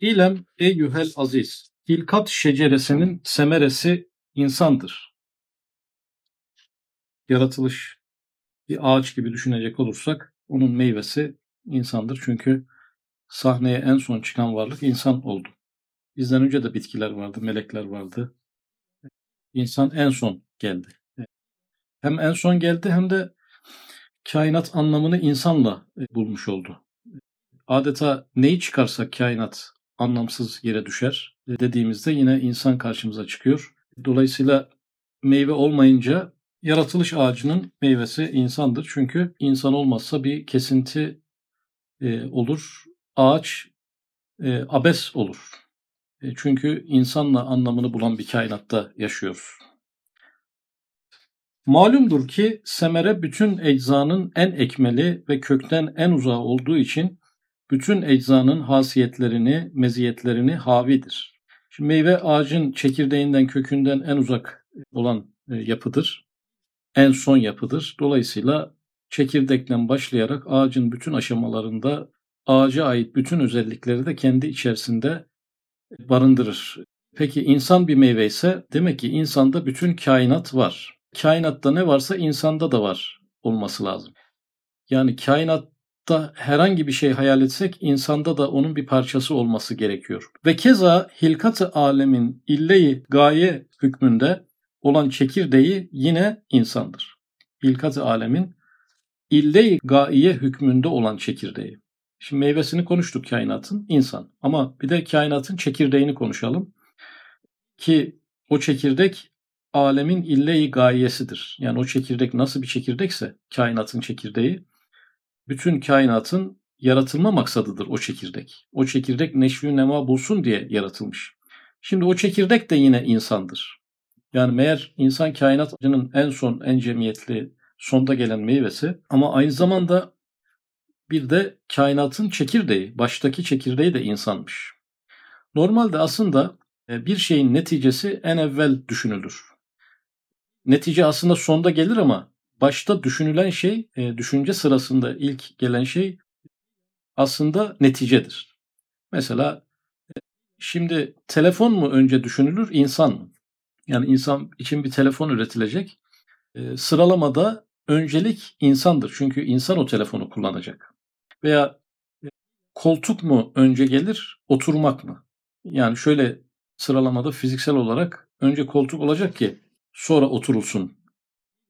İlem eyyühel aziz. Hilkat şeceresinin semeresi insandır. Yaratılış bir ağaç gibi düşünecek olursak onun meyvesi insandır. Çünkü sahneye en son çıkan varlık insan oldu. Bizden önce de bitkiler vardı, melekler vardı. İnsan en son geldi. Hem en son geldi hem de kainat anlamını insanla bulmuş oldu. Adeta neyi çıkarsak kainat anlamsız yere düşer dediğimizde yine insan karşımıza çıkıyor. Dolayısıyla meyve olmayınca yaratılış ağacının meyvesi insandır. Çünkü insan olmazsa bir kesinti e, olur. Ağaç e, abes olur. E, çünkü insanla anlamını bulan bir kainatta yaşıyoruz. Malumdur ki semere bütün eczanın en ekmeli ve kökten en uzağı olduğu için bütün eczanın hasiyetlerini, meziyetlerini havidir. Şimdi meyve ağacın çekirdeğinden, kökünden en uzak olan e, yapıdır. En son yapıdır. Dolayısıyla çekirdekten başlayarak ağacın bütün aşamalarında ağaca ait bütün özellikleri de kendi içerisinde barındırır. Peki insan bir meyve ise demek ki insanda bütün kainat var. Kainatta ne varsa insanda da var olması lazım. Yani kainat da herhangi bir şey hayal etsek insanda da onun bir parçası olması gerekiyor. Ve keza hilkat-ı alemin illeyi gaye hükmünde olan çekirdeği yine insandır. Hilkat-ı alemin ille-i gaiye hükmünde olan çekirdeği. Şimdi meyvesini konuştuk kainatın, insan. Ama bir de kainatın çekirdeğini konuşalım. Ki o çekirdek alemin ille-i gayesidir. Yani o çekirdek nasıl bir çekirdekse kainatın çekirdeği bütün kainatın yaratılma maksadıdır o çekirdek. O çekirdek neşvi nema bulsun diye yaratılmış. Şimdi o çekirdek de yine insandır. Yani meğer insan kainatının en son, en cemiyetli, sonda gelen meyvesi ama aynı zamanda bir de kainatın çekirdeği, baştaki çekirdeği de insanmış. Normalde aslında e, bir şeyin neticesi en evvel düşünülür. Netice aslında sonda gelir ama başta düşünülen şey, e, düşünce sırasında ilk gelen şey aslında neticedir. Mesela e, şimdi telefon mu önce düşünülür, insan mı? Yani insan için bir telefon üretilecek. E, sıralamada öncelik insandır. Çünkü insan o telefonu kullanacak. Veya koltuk mu önce gelir, oturmak mı? Yani şöyle sıralamada fiziksel olarak önce koltuk olacak ki sonra oturulsun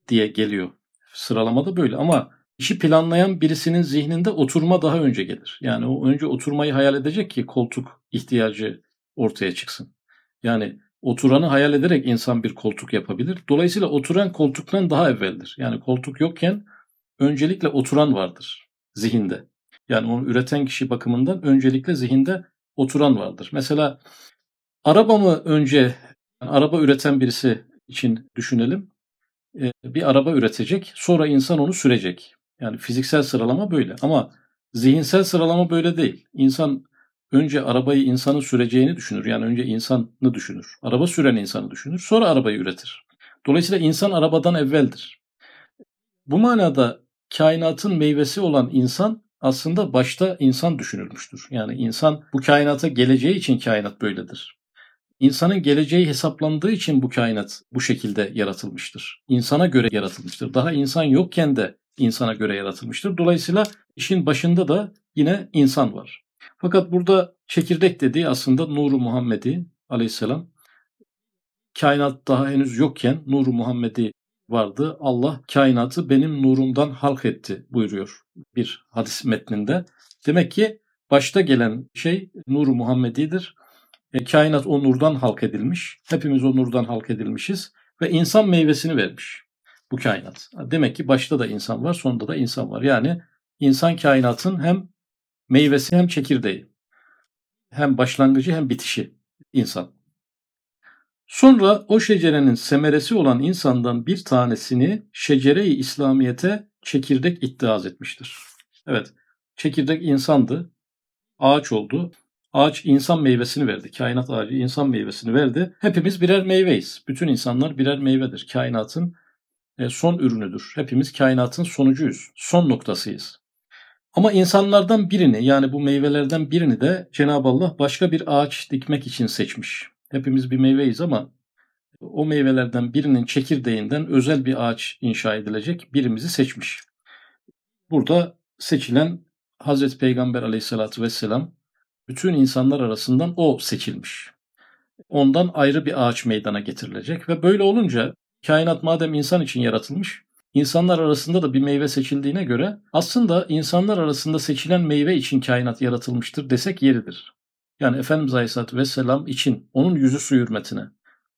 diye geliyor Sıralamada böyle ama işi planlayan birisinin zihninde oturma daha önce gelir. Yani o önce oturmayı hayal edecek ki koltuk ihtiyacı ortaya çıksın. Yani oturanı hayal ederek insan bir koltuk yapabilir. Dolayısıyla oturan koltuktan daha evveldir. Yani koltuk yokken öncelikle oturan vardır zihinde. Yani onu üreten kişi bakımından öncelikle zihinde oturan vardır. Mesela araba mı önce yani araba üreten birisi için düşünelim bir araba üretecek. Sonra insan onu sürecek. Yani fiziksel sıralama böyle. Ama zihinsel sıralama böyle değil. İnsan önce arabayı insanın süreceğini düşünür. Yani önce insanı düşünür. Araba süren insanı düşünür. Sonra arabayı üretir. Dolayısıyla insan arabadan evveldir. Bu manada kainatın meyvesi olan insan aslında başta insan düşünülmüştür. Yani insan bu kainata geleceği için kainat böyledir. İnsanın geleceği hesaplandığı için bu kainat bu şekilde yaratılmıştır. İnsana göre yaratılmıştır. Daha insan yokken de insana göre yaratılmıştır. Dolayısıyla işin başında da yine insan var. Fakat burada çekirdek dediği aslında Nuru Muhammedi aleyhisselam. Kainat daha henüz yokken Nuru Muhammedi vardı. Allah kainatı benim nurumdan halk etti buyuruyor bir hadis metninde. Demek ki başta gelen şey Nuru Muhammedi'dir. E, kainat o nurdan halk edilmiş. Hepimiz o nurdan halk edilmişiz. Ve insan meyvesini vermiş bu kainat. Demek ki başta da insan var, sonunda da insan var. Yani insan kainatın hem meyvesi hem çekirdeği. Hem başlangıcı hem bitişi insan. Sonra o şecerenin semeresi olan insandan bir tanesini şecere-i İslamiyet'e çekirdek iddiaz etmiştir. Evet, çekirdek insandı, ağaç oldu. Ağaç insan meyvesini verdi. Kainat ağacı insan meyvesini verdi. Hepimiz birer meyveyiz. Bütün insanlar birer meyvedir. Kainatın e, son ürünüdür. Hepimiz kainatın sonucuyuz. Son noktasıyız. Ama insanlardan birini yani bu meyvelerden birini de Cenab-ı Allah başka bir ağaç dikmek için seçmiş. Hepimiz bir meyveyiz ama o meyvelerden birinin çekirdeğinden özel bir ağaç inşa edilecek birimizi seçmiş. Burada seçilen Hazreti Peygamber aleyhissalatü vesselam bütün insanlar arasından o seçilmiş. Ondan ayrı bir ağaç meydana getirilecek ve böyle olunca kainat madem insan için yaratılmış, insanlar arasında da bir meyve seçildiğine göre aslında insanlar arasında seçilen meyve için kainat yaratılmıştır desek yeridir. Yani Efendimiz Aleyhisselatü Vesselam için onun yüzü su hürmetine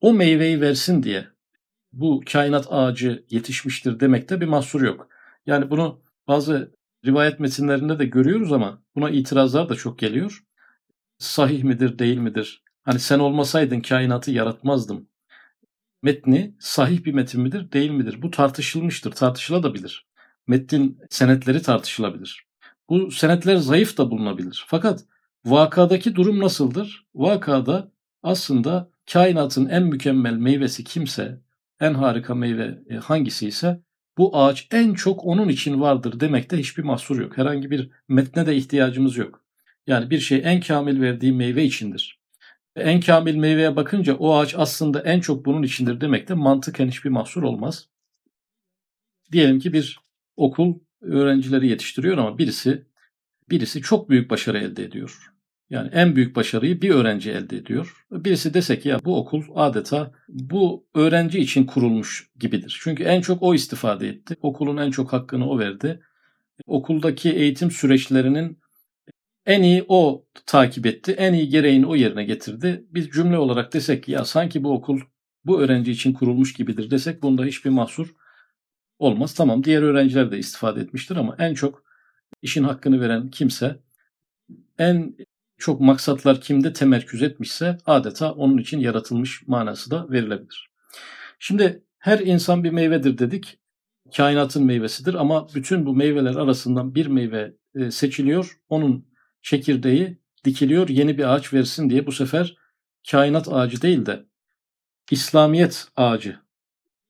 o meyveyi versin diye bu kainat ağacı yetişmiştir demekte bir mahsur yok. Yani bunu bazı rivayet metinlerinde de görüyoruz ama buna itirazlar da çok geliyor. Sahih midir, değil midir? Hani sen olmasaydın kainatı yaratmazdım. Metni sahih bir metin midir, değil midir? Bu tartışılmıştır, tartışılabilir. Metnin senetleri tartışılabilir. Bu senetler zayıf da bulunabilir. Fakat vakadaki durum nasıldır? Vakada aslında kainatın en mükemmel meyvesi kimse, en harika meyve e, hangisi ise bu ağaç en çok onun için vardır demekte hiçbir mahsur yok. Herhangi bir metne de ihtiyacımız yok. Yani bir şey en kamil verdiği meyve içindir. En kamil meyveye bakınca o ağaç aslında en çok bunun içindir demekte mantıken hiçbir mahsur olmaz. Diyelim ki bir okul öğrencileri yetiştiriyor ama birisi birisi çok büyük başarı elde ediyor. Yani en büyük başarıyı bir öğrenci elde ediyor. Birisi dese ki ya bu okul adeta bu öğrenci için kurulmuş gibidir. Çünkü en çok o istifade etti. Okulun en çok hakkını o verdi. Okuldaki eğitim süreçlerinin en iyi o takip etti. En iyi gereğini o yerine getirdi. Biz cümle olarak desek ki ya sanki bu okul bu öğrenci için kurulmuş gibidir desek bunda hiçbir mahsur olmaz. Tamam diğer öğrenciler de istifade etmiştir ama en çok işin hakkını veren kimse en çok maksatlar kimde temerküz etmişse adeta onun için yaratılmış manası da verilebilir. Şimdi her insan bir meyvedir dedik. Kainatın meyvesidir ama bütün bu meyveler arasından bir meyve e, seçiliyor. Onun çekirdeği dikiliyor yeni bir ağaç versin diye bu sefer kainat ağacı değil de İslamiyet ağacı,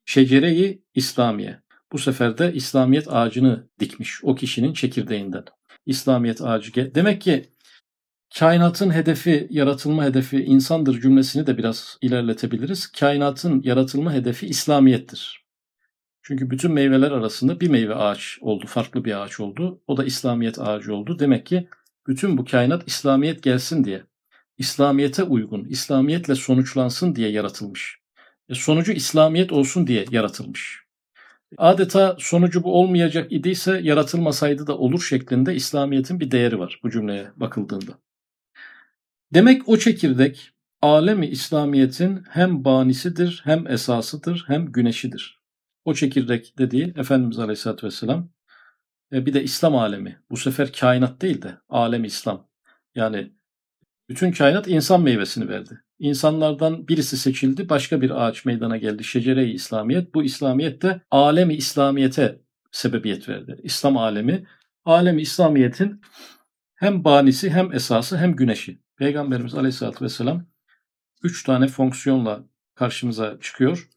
şecereyi İslamiye. Bu sefer de İslamiyet ağacını dikmiş o kişinin çekirdeğinden. İslamiyet ağacı. Demek ki kainatın hedefi, yaratılma hedefi insandır cümlesini de biraz ilerletebiliriz. Kainatın yaratılma hedefi İslamiyettir. Çünkü bütün meyveler arasında bir meyve ağaç oldu, farklı bir ağaç oldu. O da İslamiyet ağacı oldu. Demek ki bütün bu kainat İslamiyet gelsin diye, İslamiyete uygun, İslamiyetle sonuçlansın diye yaratılmış. E sonucu İslamiyet olsun diye yaratılmış. Adeta sonucu bu olmayacak idiyse yaratılmasaydı da olur şeklinde İslamiyet'in bir değeri var bu cümleye bakıldığında. Demek o çekirdek alemi İslamiyet'in hem banisidir, hem esasıdır, hem güneşidir. O çekirdek dediği Efendimiz Aleyhisselatü Vesselam bir de İslam alemi. Bu sefer kainat değil de alem İslam. Yani bütün kainat insan meyvesini verdi. İnsanlardan birisi seçildi, başka bir ağaç meydana geldi. Şecere-i İslamiyet. Bu İslamiyet de alemi İslamiyet'e sebebiyet verdi. İslam alemi, alemi İslamiyet'in hem banisi hem esası hem güneşi. Peygamberimiz Aleyhisselatü Vesselam üç tane fonksiyonla karşımıza çıkıyor.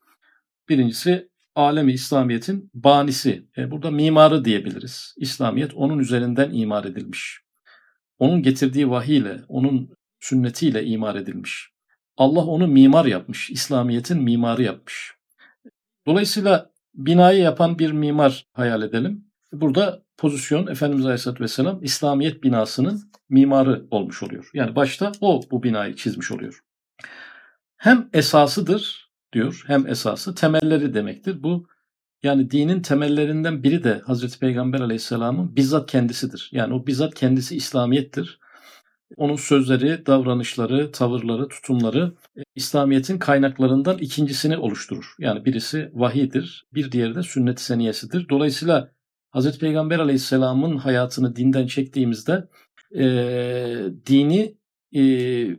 Birincisi alemi İslamiyet'in banisi. E, burada mimarı diyebiliriz. İslamiyet onun üzerinden imar edilmiş. Onun getirdiği vahiyle, onun sünnetiyle imar edilmiş. Allah onu mimar yapmış. İslamiyet'in mimarı yapmış. Dolayısıyla binayı yapan bir mimar hayal edelim. Burada pozisyon Efendimiz Aleyhisselatü Vesselam İslamiyet binasının mimarı olmuş oluyor. Yani başta o bu binayı çizmiş oluyor. Hem esasıdır diyor hem esası temelleri demektir. Bu yani dinin temellerinden biri de Hazreti Peygamber Aleyhisselam'ın bizzat kendisidir. Yani o bizzat kendisi İslamiyettir. Onun sözleri, davranışları, tavırları, tutumları e, İslamiyet'in kaynaklarından ikincisini oluşturur. Yani birisi vahidir, bir diğeri de sünnet-i seniyesidir. Dolayısıyla Hazreti Peygamber Aleyhisselam'ın hayatını dinden çektiğimizde e, dini e,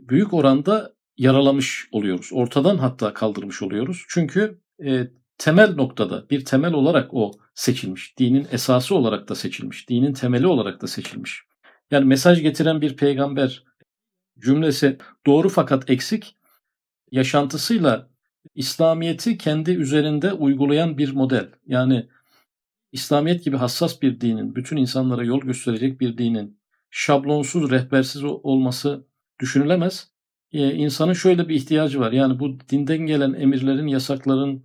büyük oranda yaralamış oluyoruz. Ortadan hatta kaldırmış oluyoruz. Çünkü e, temel noktada bir temel olarak o seçilmiş. Dinin esası olarak da seçilmiş. Dinin temeli olarak da seçilmiş. Yani mesaj getiren bir peygamber cümlesi doğru fakat eksik yaşantısıyla İslamiyet'i kendi üzerinde uygulayan bir model. Yani İslamiyet gibi hassas bir dinin, bütün insanlara yol gösterecek bir dinin şablonsuz, rehbersiz olması düşünülemez. Ee, insanın şöyle bir ihtiyacı var. Yani bu dinden gelen emirlerin, yasakların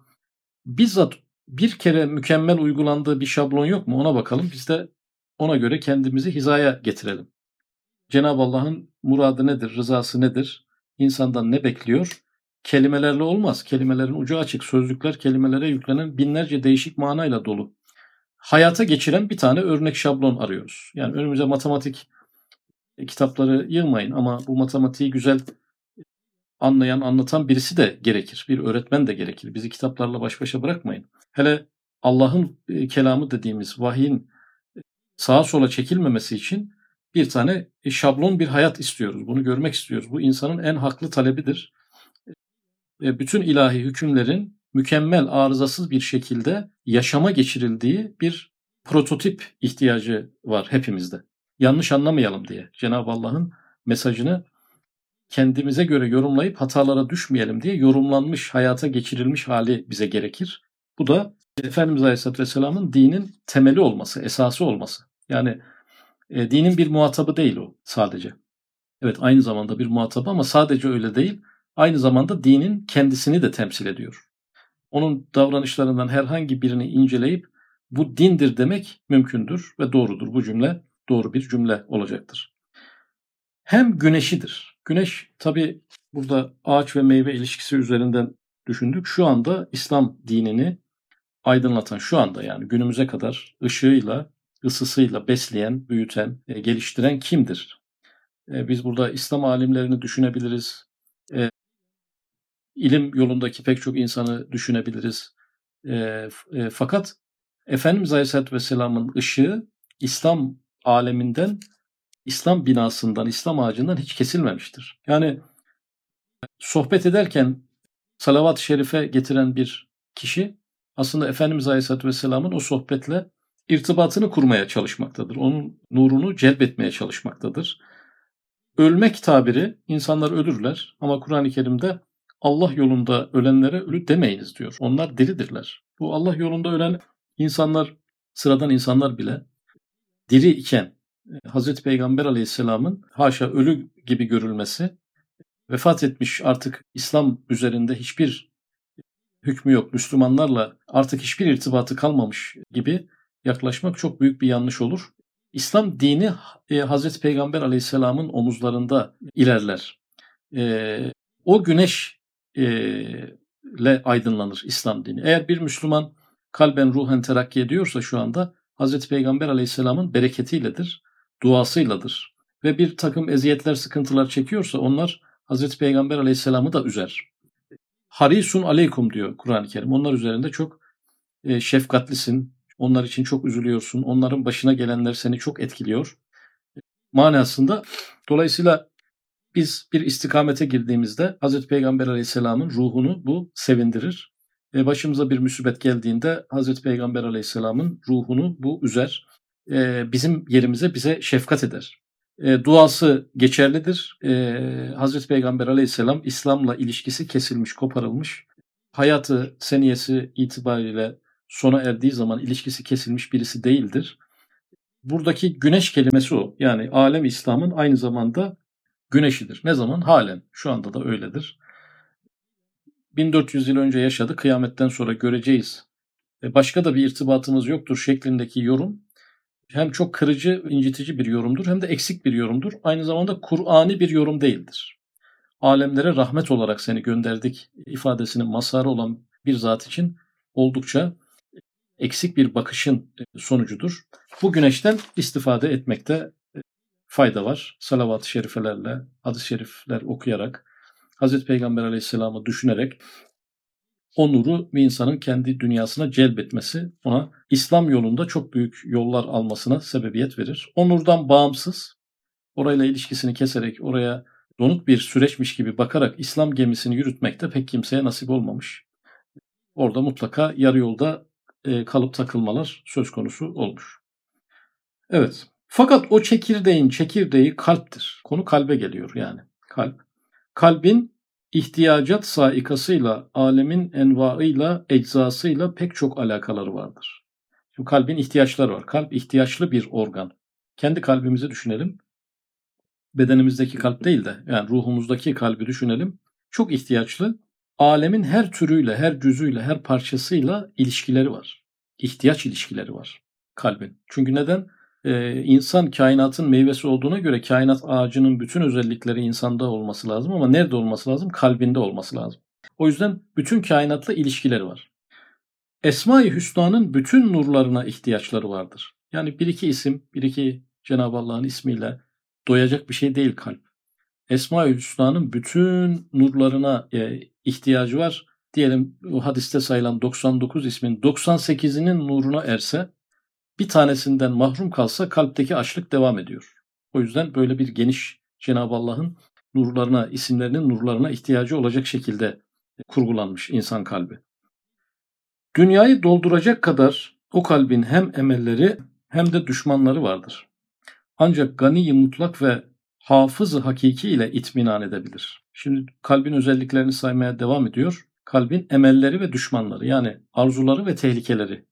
bizzat bir kere mükemmel uygulandığı bir şablon yok mu? Ona bakalım. Biz de ona göre kendimizi hizaya getirelim. Cenab-ı Allah'ın muradı nedir, rızası nedir? İnsandan ne bekliyor? Kelimelerle olmaz. Kelimelerin ucu açık. Sözlükler kelimelere yüklenen binlerce değişik manayla dolu. Hayata geçiren bir tane örnek şablon arıyoruz. Yani önümüze matematik kitapları yığmayın ama bu matematiği güzel anlayan, anlatan birisi de gerekir. Bir öğretmen de gerekir. Bizi kitaplarla baş başa bırakmayın. Hele Allah'ın e, kelamı dediğimiz vahyin sağa sola çekilmemesi için bir tane e, şablon bir hayat istiyoruz. Bunu görmek istiyoruz. Bu insanın en haklı talebidir. E, bütün ilahi hükümlerin mükemmel, arızasız bir şekilde yaşama geçirildiği bir prototip ihtiyacı var hepimizde. Yanlış anlamayalım diye Cenab-ı Allah'ın mesajını kendimize göre yorumlayıp hatalara düşmeyelim diye yorumlanmış, hayata geçirilmiş hali bize gerekir. Bu da Efendimiz Aleyhisselatü Vesselam'ın dinin temeli olması, esası olması. Yani e, dinin bir muhatabı değil o sadece. Evet aynı zamanda bir muhatabı ama sadece öyle değil. Aynı zamanda dinin kendisini de temsil ediyor. Onun davranışlarından herhangi birini inceleyip bu dindir demek mümkündür ve doğrudur. Bu cümle doğru bir cümle olacaktır. Hem güneşidir. Güneş tabi burada ağaç ve meyve ilişkisi üzerinden düşündük. Şu anda İslam dinini aydınlatan şu anda yani günümüze kadar ışığıyla, ısısıyla besleyen, büyüten, e, geliştiren kimdir? E, biz burada İslam alimlerini düşünebiliriz. E, ilim yolundaki pek çok insanı düşünebiliriz. Fakat Efendimiz Aleyhisselatü Vesselam'ın ışığı İslam aleminden, İslam binasından, İslam ağacından hiç kesilmemiştir. Yani sohbet ederken salavat-ı şerife getiren bir kişi aslında Efendimiz Aleyhisselatü Vesselam'ın o sohbetle irtibatını kurmaya çalışmaktadır. Onun nurunu celbetmeye çalışmaktadır. Ölmek tabiri insanlar ölürler ama Kur'an-ı Kerim'de Allah yolunda ölenlere ölü demeyiniz diyor. Onlar diridirler. Bu Allah yolunda ölen insanlar, sıradan insanlar bile diri iken Hazreti Peygamber Aleyhisselam'ın haşa ölü gibi görülmesi, vefat etmiş artık İslam üzerinde hiçbir hükmü yok. Müslümanlarla artık hiçbir irtibatı kalmamış gibi yaklaşmak çok büyük bir yanlış olur. İslam dini e, Hazreti Peygamber Aleyhisselam'ın omuzlarında ilerler. E, o güneş e, ile aydınlanır İslam dini. Eğer bir Müslüman kalben ruhen terakki ediyorsa şu anda Hazreti Peygamber Aleyhisselam'ın bereketiyledir, duasıyladır. Ve bir takım eziyetler, sıkıntılar çekiyorsa onlar Hazreti Peygamber Aleyhisselam'ı da üzer. Harisun aleykum diyor Kur'an-ı Kerim. Onlar üzerinde çok e, şefkatlisin. Onlar için çok üzülüyorsun. Onların başına gelenler seni çok etkiliyor. Manasında dolayısıyla biz bir istikamete girdiğimizde Hazreti Peygamber Aleyhisselam'ın ruhunu bu sevindirir. E, başımıza bir musibet geldiğinde Hazreti Peygamber Aleyhisselam'ın ruhunu bu üzer. E, bizim yerimize bize şefkat eder. E, duası geçerlidir. E, Hazreti Peygamber Aleyhisselam İslam'la ilişkisi kesilmiş, koparılmış. Hayatı seniyesi itibariyle sona erdiği zaman ilişkisi kesilmiş birisi değildir. Buradaki güneş kelimesi o. Yani alem İslam'ın aynı zamanda güneşidir. Ne zaman? Halen. Şu anda da öyledir. 1400 yıl önce yaşadı, kıyametten sonra göreceğiz. E, başka da bir irtibatımız yoktur şeklindeki yorum hem çok kırıcı, incitici bir yorumdur hem de eksik bir yorumdur. Aynı zamanda Kur'ani bir yorum değildir. Alemlere rahmet olarak seni gönderdik ifadesinin masarı olan bir zat için oldukça eksik bir bakışın sonucudur. Bu güneşten istifade etmekte fayda var. Salavat-ı şerifelerle, hadis-i şerifler okuyarak, Hazreti Peygamber aleyhisselamı düşünerek o nuru bir insanın kendi dünyasına celbetmesi ona İslam yolunda çok büyük yollar almasına sebebiyet verir. O nurdan bağımsız, orayla ilişkisini keserek oraya donuk bir süreçmiş gibi bakarak İslam gemisini yürütmekte pek kimseye nasip olmamış. Orada mutlaka yarı yolda e, kalıp takılmalar söz konusu olmuş. Evet. Fakat o çekirdeğin çekirdeği kalptir. Konu kalbe geliyor yani. Kalp. Kalbin ihtiyacat saikasıyla, alemin envaıyla, eczasıyla pek çok alakaları vardır. Şimdi kalbin ihtiyaçları var. Kalp ihtiyaçlı bir organ. Kendi kalbimizi düşünelim. Bedenimizdeki kalp değil de yani ruhumuzdaki kalbi düşünelim. Çok ihtiyaçlı. Alemin her türüyle, her cüzüyle, her parçasıyla ilişkileri var. İhtiyaç ilişkileri var kalbin. Çünkü neden? Ee, insan kainatın meyvesi olduğuna göre kainat ağacının bütün özellikleri insanda olması lazım ama nerede olması lazım? Kalbinde olması lazım. O yüzden bütün kainatla ilişkileri var. Esma-i Hüsna'nın bütün nurlarına ihtiyaçları vardır. Yani bir iki isim, bir iki Cenab-ı Allah'ın ismiyle doyacak bir şey değil kalp. Esma-i Hüsna'nın bütün nurlarına e, ihtiyacı var. Diyelim o hadiste sayılan 99 ismin 98'inin nuruna erse bir tanesinden mahrum kalsa kalpteki açlık devam ediyor. O yüzden böyle bir geniş Cenab-ı Allah'ın nurlarına, isimlerinin nurlarına ihtiyacı olacak şekilde kurgulanmış insan kalbi. Dünyayı dolduracak kadar o kalbin hem emelleri hem de düşmanları vardır. Ancak gani mutlak ve hafızı hakiki ile itminan edebilir. Şimdi kalbin özelliklerini saymaya devam ediyor. Kalbin emelleri ve düşmanları yani arzuları ve tehlikeleri.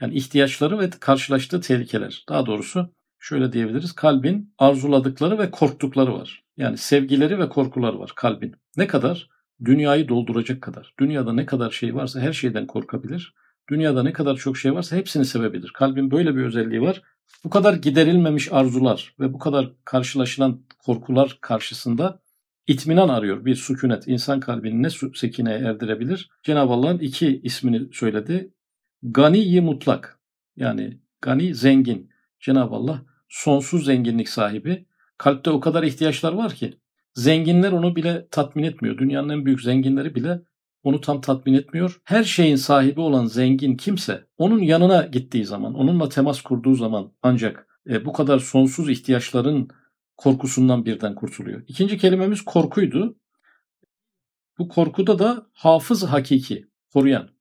Yani ihtiyaçları ve karşılaştığı tehlikeler. Daha doğrusu şöyle diyebiliriz. Kalbin arzuladıkları ve korktukları var. Yani sevgileri ve korkuları var kalbin. Ne kadar? Dünyayı dolduracak kadar. Dünyada ne kadar şey varsa her şeyden korkabilir. Dünyada ne kadar çok şey varsa hepsini sevebilir. Kalbin böyle bir özelliği var. Bu kadar giderilmemiş arzular ve bu kadar karşılaşılan korkular karşısında itminan arıyor. Bir sükunet insan kalbini ne sekineye erdirebilir? Cenab-ı Allah'ın iki ismini söyledi. Gani mutlak yani gani zengin. Cenab-ı Allah sonsuz zenginlik sahibi. Kalpte o kadar ihtiyaçlar var ki zenginler onu bile tatmin etmiyor. Dünyanın en büyük zenginleri bile onu tam tatmin etmiyor. Her şeyin sahibi olan zengin kimse onun yanına gittiği zaman, onunla temas kurduğu zaman ancak e, bu kadar sonsuz ihtiyaçların korkusundan birden kurtuluyor. İkinci kelimemiz korkuydu. Bu korkuda da hafız hakiki, koruyan.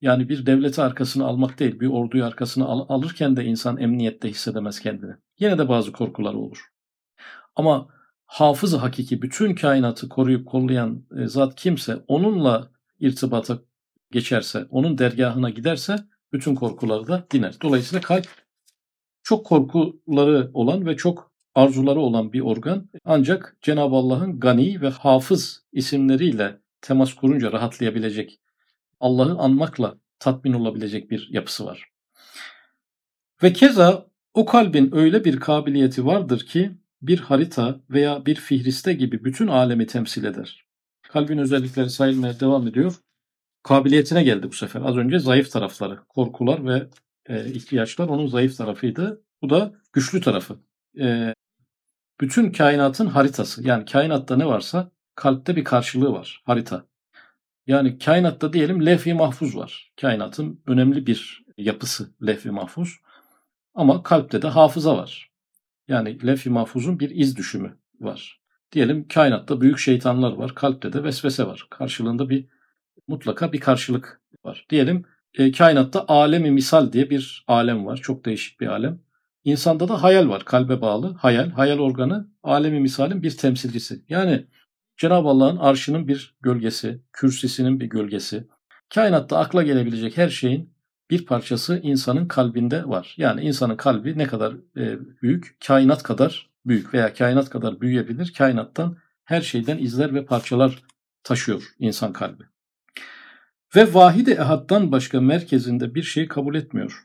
Yani bir devleti arkasına almak değil, bir orduyu arkasına al- alırken de insan emniyette hissedemez kendini. Yine de bazı korkular olur. Ama hafız hakiki bütün kainatı koruyup kollayan e, zat kimse onunla irtibata geçerse, onun dergahına giderse bütün korkuları da diner. Dolayısıyla kalp çok korkuları olan ve çok arzuları olan bir organ. Ancak Cenab-ı Allah'ın gani ve hafız isimleriyle temas kurunca rahatlayabilecek, Allah'ı anmakla tatmin olabilecek bir yapısı var. Ve keza o kalbin öyle bir kabiliyeti vardır ki bir harita veya bir fihriste gibi bütün alemi temsil eder. Kalbin özellikleri sayılmaya devam ediyor. Kabiliyetine geldi bu sefer. Az önce zayıf tarafları, korkular ve e, ihtiyaçlar onun zayıf tarafıydı. Bu da güçlü tarafı. E, bütün kainatın haritası. Yani kainatta ne varsa kalpte bir karşılığı var. Harita. Yani kainatta diyelim levh-i mahfuz var. Kainatın önemli bir yapısı levh-i mahfuz. Ama kalpte de hafıza var. Yani lef-i mahfuzun bir iz düşümü var. Diyelim kainatta büyük şeytanlar var, kalpte de vesvese var. Karşılığında bir mutlaka bir karşılık var. Diyelim e, kainatta alemi misal diye bir alem var. Çok değişik bir alem. İnsanda da hayal var, kalbe bağlı. Hayal, hayal organı alemi misalin bir temsilcisi. Yani Cenab-ı Allah'ın arşının bir gölgesi, kürsisinin bir gölgesi. Kainatta akla gelebilecek her şeyin bir parçası insanın kalbinde var. Yani insanın kalbi ne kadar e, büyük, kainat kadar büyük veya kainat kadar büyüyebilir. Kainattan her şeyden izler ve parçalar taşıyor insan kalbi. Ve vahide ehaddan başka merkezinde bir şey kabul etmiyor.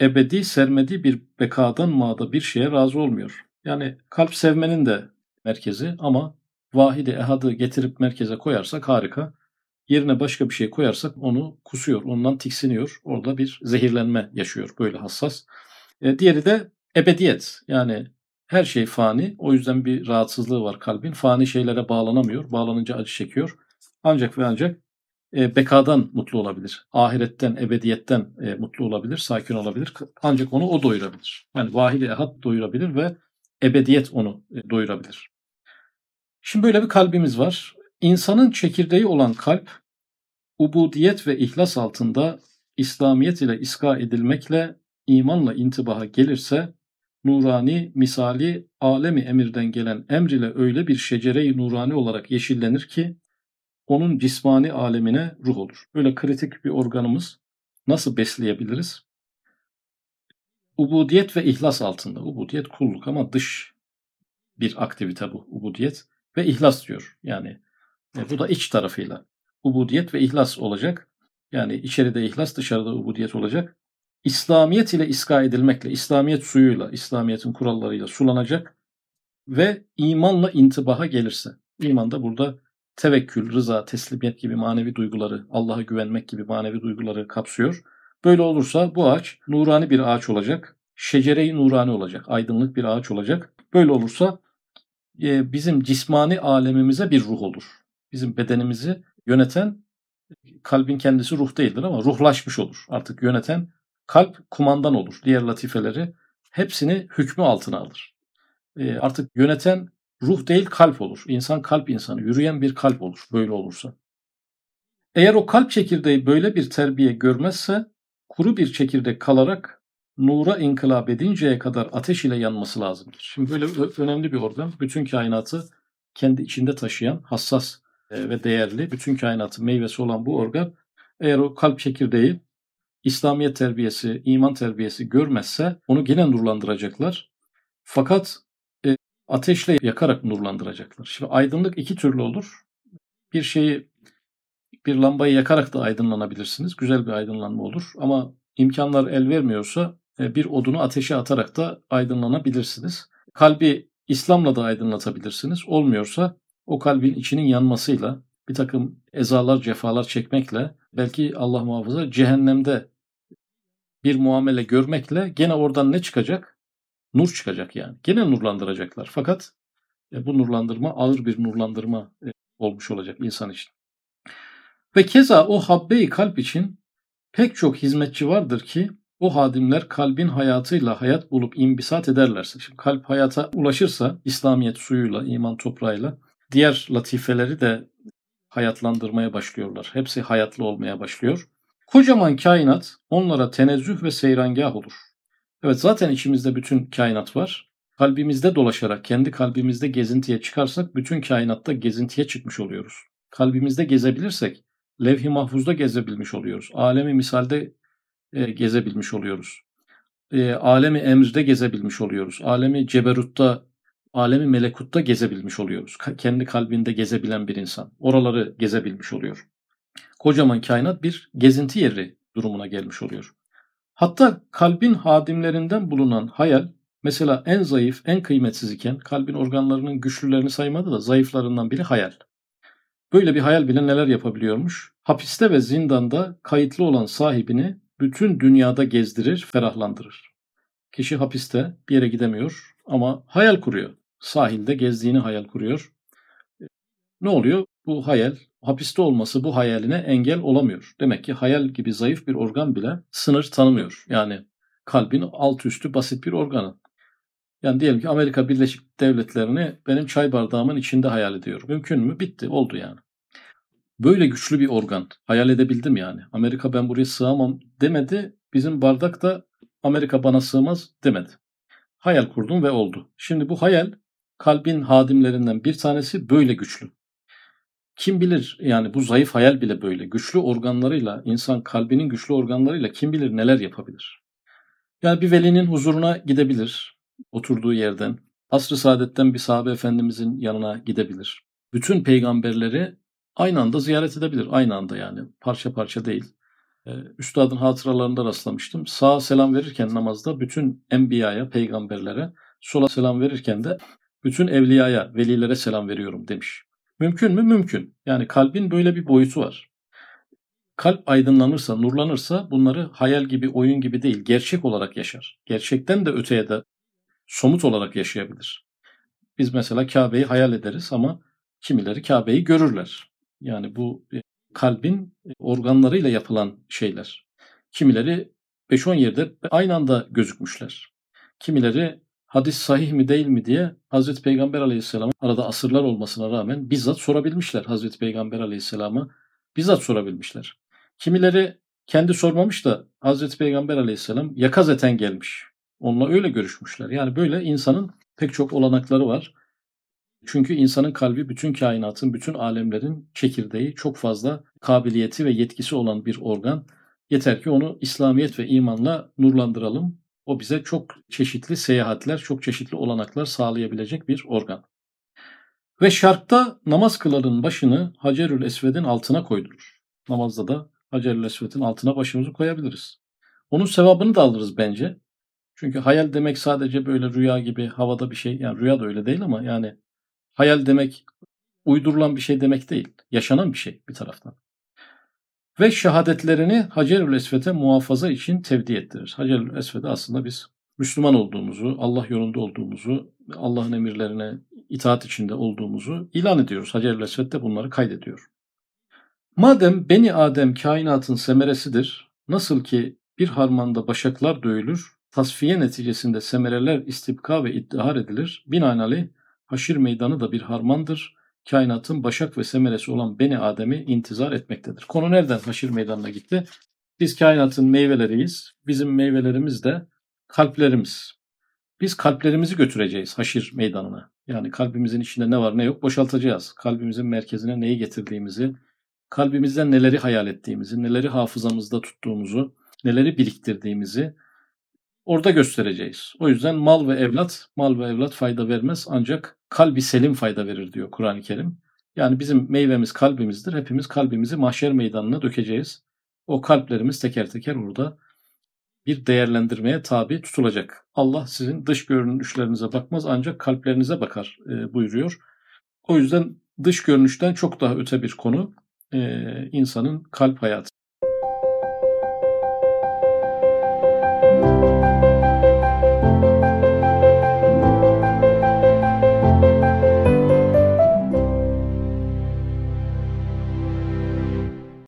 Ebedi sermedi bir bekadan mağda bir şeye razı olmuyor. Yani kalp sevmenin de merkezi ama vahide ehadı getirip merkeze koyarsak harika yerine başka bir şey koyarsak onu kusuyor, ondan tiksiniyor. Orada bir zehirlenme yaşıyor böyle hassas. E, diğeri de ebediyet. Yani her şey fani. O yüzden bir rahatsızlığı var kalbin. Fani şeylere bağlanamıyor. Bağlanınca acı çekiyor. Ancak ve ancak e, bekadan mutlu olabilir. Ahiretten, ebediyetten e, mutlu olabilir, sakin olabilir. Ancak onu o doyurabilir. Yani vahid-i ehad doyurabilir ve ebediyet onu e, doyurabilir. Şimdi böyle bir kalbimiz var. İnsanın çekirdeği olan kalp, ubudiyet ve ihlas altında İslamiyet ile iska edilmekle imanla intibaha gelirse, nurani, misali, alemi emirden gelen emr ile öyle bir şecere-i nurani olarak yeşillenir ki, onun cismani alemine ruh olur. Böyle kritik bir organımız nasıl besleyebiliriz? ubudiyet ve ihlas altında. Ubudiyet kulluk ama dış bir aktivite bu ubudiyet ve ihlas diyor. Yani e, bu da iç tarafıyla. Ubudiyet ve ihlas olacak. Yani içeride ihlas, dışarıda ubudiyet olacak. İslamiyet ile iska edilmekle, İslamiyet suyuyla, İslamiyet'in kurallarıyla sulanacak ve imanla intibaha gelirse. İman da burada tevekkül, rıza, teslimiyet gibi manevi duyguları, Allah'a güvenmek gibi manevi duyguları kapsıyor. Böyle olursa bu ağaç nurani bir ağaç olacak. Şecere-i nurani olacak. Aydınlık bir ağaç olacak. Böyle olursa bizim cismani alemimize bir ruh olur. Bizim bedenimizi yöneten kalbin kendisi ruh değildir ama ruhlaşmış olur. Artık yöneten kalp kumandan olur. Diğer latifeleri hepsini hükmü altına alır. Artık yöneten ruh değil kalp olur. İnsan kalp insanı, yürüyen bir kalp olur böyle olursa. Eğer o kalp çekirdeği böyle bir terbiye görmezse kuru bir çekirdek kalarak nura inkılap edinceye kadar ateş ile yanması lazımdır. Şimdi böyle önemli bir organ. Bütün kainatı kendi içinde taşıyan, hassas e, ve değerli, bütün kainatın meyvesi olan bu organ eğer o kalp çekirdeği İslamiyet terbiyesi, iman terbiyesi görmezse onu gene nurlandıracaklar. Fakat e, ateşle yakarak nurlandıracaklar. Şimdi aydınlık iki türlü olur. Bir şeyi bir lambayı yakarak da aydınlanabilirsiniz. Güzel bir aydınlanma olur. Ama imkanlar el vermiyorsa bir odunu ateşe atarak da aydınlanabilirsiniz. Kalbi İslam'la da aydınlatabilirsiniz. Olmuyorsa o kalbin içinin yanmasıyla bir takım ezalar, cefalar çekmekle belki Allah muhafaza cehennemde bir muamele görmekle gene oradan ne çıkacak? Nur çıkacak yani. Gene nurlandıracaklar. Fakat e, bu nurlandırma ağır bir nurlandırma e, olmuş olacak insan için. Ve keza o habbe-i kalp için pek çok hizmetçi vardır ki o hadimler kalbin hayatıyla hayat bulup imbisat ederlerse, şimdi kalp hayata ulaşırsa İslamiyet suyuyla, iman toprağıyla diğer latifeleri de hayatlandırmaya başlıyorlar. Hepsi hayatlı olmaya başlıyor. Kocaman kainat onlara tenezzüh ve seyrangah olur. Evet zaten içimizde bütün kainat var. Kalbimizde dolaşarak, kendi kalbimizde gezintiye çıkarsak bütün kainatta gezintiye çıkmış oluyoruz. Kalbimizde gezebilirsek levh-i mahfuzda gezebilmiş oluyoruz. Alemi misalde e, gezebilmiş oluyoruz. E, alemi emrde gezebilmiş oluyoruz. Alemi ceberutta, alemi melekutta gezebilmiş oluyoruz. Kendi kalbinde gezebilen bir insan. Oraları gezebilmiş oluyor. Kocaman kainat bir gezinti yeri durumuna gelmiş oluyor. Hatta kalbin hadimlerinden bulunan hayal mesela en zayıf, en kıymetsiz iken kalbin organlarının güçlülerini saymadı da zayıflarından biri hayal. Böyle bir hayal bile neler yapabiliyormuş? Hapiste ve zindanda kayıtlı olan sahibini bütün dünyada gezdirir, ferahlandırır. Kişi hapiste bir yere gidemiyor ama hayal kuruyor. Sahilde gezdiğini hayal kuruyor. Ne oluyor? Bu hayal, hapiste olması bu hayaline engel olamıyor. Demek ki hayal gibi zayıf bir organ bile sınır tanımıyor. Yani kalbin alt üstü basit bir organı. Yani diyelim ki Amerika Birleşik Devletleri'ni benim çay bardağımın içinde hayal ediyorum. Mümkün mü? Bitti. Oldu yani. Böyle güçlü bir organ. Hayal edebildim yani. Amerika ben buraya sığamam demedi. Bizim bardak da Amerika bana sığmaz demedi. Hayal kurdum ve oldu. Şimdi bu hayal kalbin hadimlerinden bir tanesi böyle güçlü. Kim bilir yani bu zayıf hayal bile böyle. Güçlü organlarıyla, insan kalbinin güçlü organlarıyla kim bilir neler yapabilir. Yani bir velinin huzuruna gidebilir oturduğu yerden. Asr-ı Saadet'ten bir sahabe efendimizin yanına gidebilir. Bütün peygamberleri aynı anda ziyaret edebilir. Aynı anda yani. Parça parça değil. Ee, Üstadın hatıralarında rastlamıştım. Sağa selam verirken namazda bütün enbiyaya, peygamberlere, sola selam verirken de bütün evliyaya, velilere selam veriyorum demiş. Mümkün mü? Mümkün. Yani kalbin böyle bir boyutu var. Kalp aydınlanırsa, nurlanırsa bunları hayal gibi, oyun gibi değil, gerçek olarak yaşar. Gerçekten de öteye de somut olarak yaşayabilir. Biz mesela Kabe'yi hayal ederiz ama kimileri Kabe'yi görürler. Yani bu e, kalbin organlarıyla yapılan şeyler. Kimileri 5-10 yerde aynı anda gözükmüşler. Kimileri hadis sahih mi değil mi diye Hazreti Peygamber Aleyhisselam arada asırlar olmasına rağmen bizzat sorabilmişler Hazreti Peygamber Aleyhisselam'a. Bizzat sorabilmişler. Kimileri kendi sormamış da Hazreti Peygamber Aleyhisselam yakazeten gelmiş. Onunla öyle görüşmüşler. Yani böyle insanın pek çok olanakları var. Çünkü insanın kalbi bütün kainatın, bütün alemlerin çekirdeği çok fazla kabiliyeti ve yetkisi olan bir organ. Yeter ki onu İslamiyet ve imanla nurlandıralım. O bize çok çeşitli seyahatler, çok çeşitli olanaklar sağlayabilecek bir organ. Ve şarkta namaz kılanın başını Hacerül Esved'in altına koydurur. Namazda da Hacerül Esved'in altına başımızı koyabiliriz. Onun sevabını da alırız bence. Çünkü hayal demek sadece böyle rüya gibi havada bir şey. Yani rüya da öyle değil ama yani hayal demek uydurulan bir şey demek değil. Yaşanan bir şey bir taraftan. Ve şehadetlerini Hacerül Esved'e muhafaza için tevdi ettirir. Hacerül Esved'e aslında biz Müslüman olduğumuzu, Allah yolunda olduğumuzu, Allah'ın emirlerine itaat içinde olduğumuzu ilan ediyoruz. Hacerül Esved de bunları kaydediyor. Madem Beni Adem kainatın semeresidir, nasıl ki bir harmanda başaklar dövülür, tasfiye neticesinde semereler istibka ve iddihar edilir, binaenaleyh haşir meydanı da bir harmandır, kainatın başak ve semeresi olan Beni Adem'i intizar etmektedir. Konu nereden haşir meydanına gitti? Biz kainatın meyveleriyiz. Bizim meyvelerimiz de kalplerimiz. Biz kalplerimizi götüreceğiz haşir meydanına. Yani kalbimizin içinde ne var ne yok boşaltacağız. Kalbimizin merkezine neyi getirdiğimizi, kalbimizden neleri hayal ettiğimizi, neleri hafızamızda tuttuğumuzu, neleri biriktirdiğimizi orada göstereceğiz. O yüzden mal ve evlat, mal ve evlat fayda vermez ancak kalbi selim fayda verir diyor Kur'an-ı Kerim. Yani bizim meyvemiz kalbimizdir. Hepimiz kalbimizi mahşer meydanına dökeceğiz. O kalplerimiz teker teker orada bir değerlendirmeye tabi tutulacak. Allah sizin dış görünüşlerinize bakmaz ancak kalplerinize bakar e, buyuruyor. O yüzden dış görünüşten çok daha öte bir konu e, insanın kalp hayatı.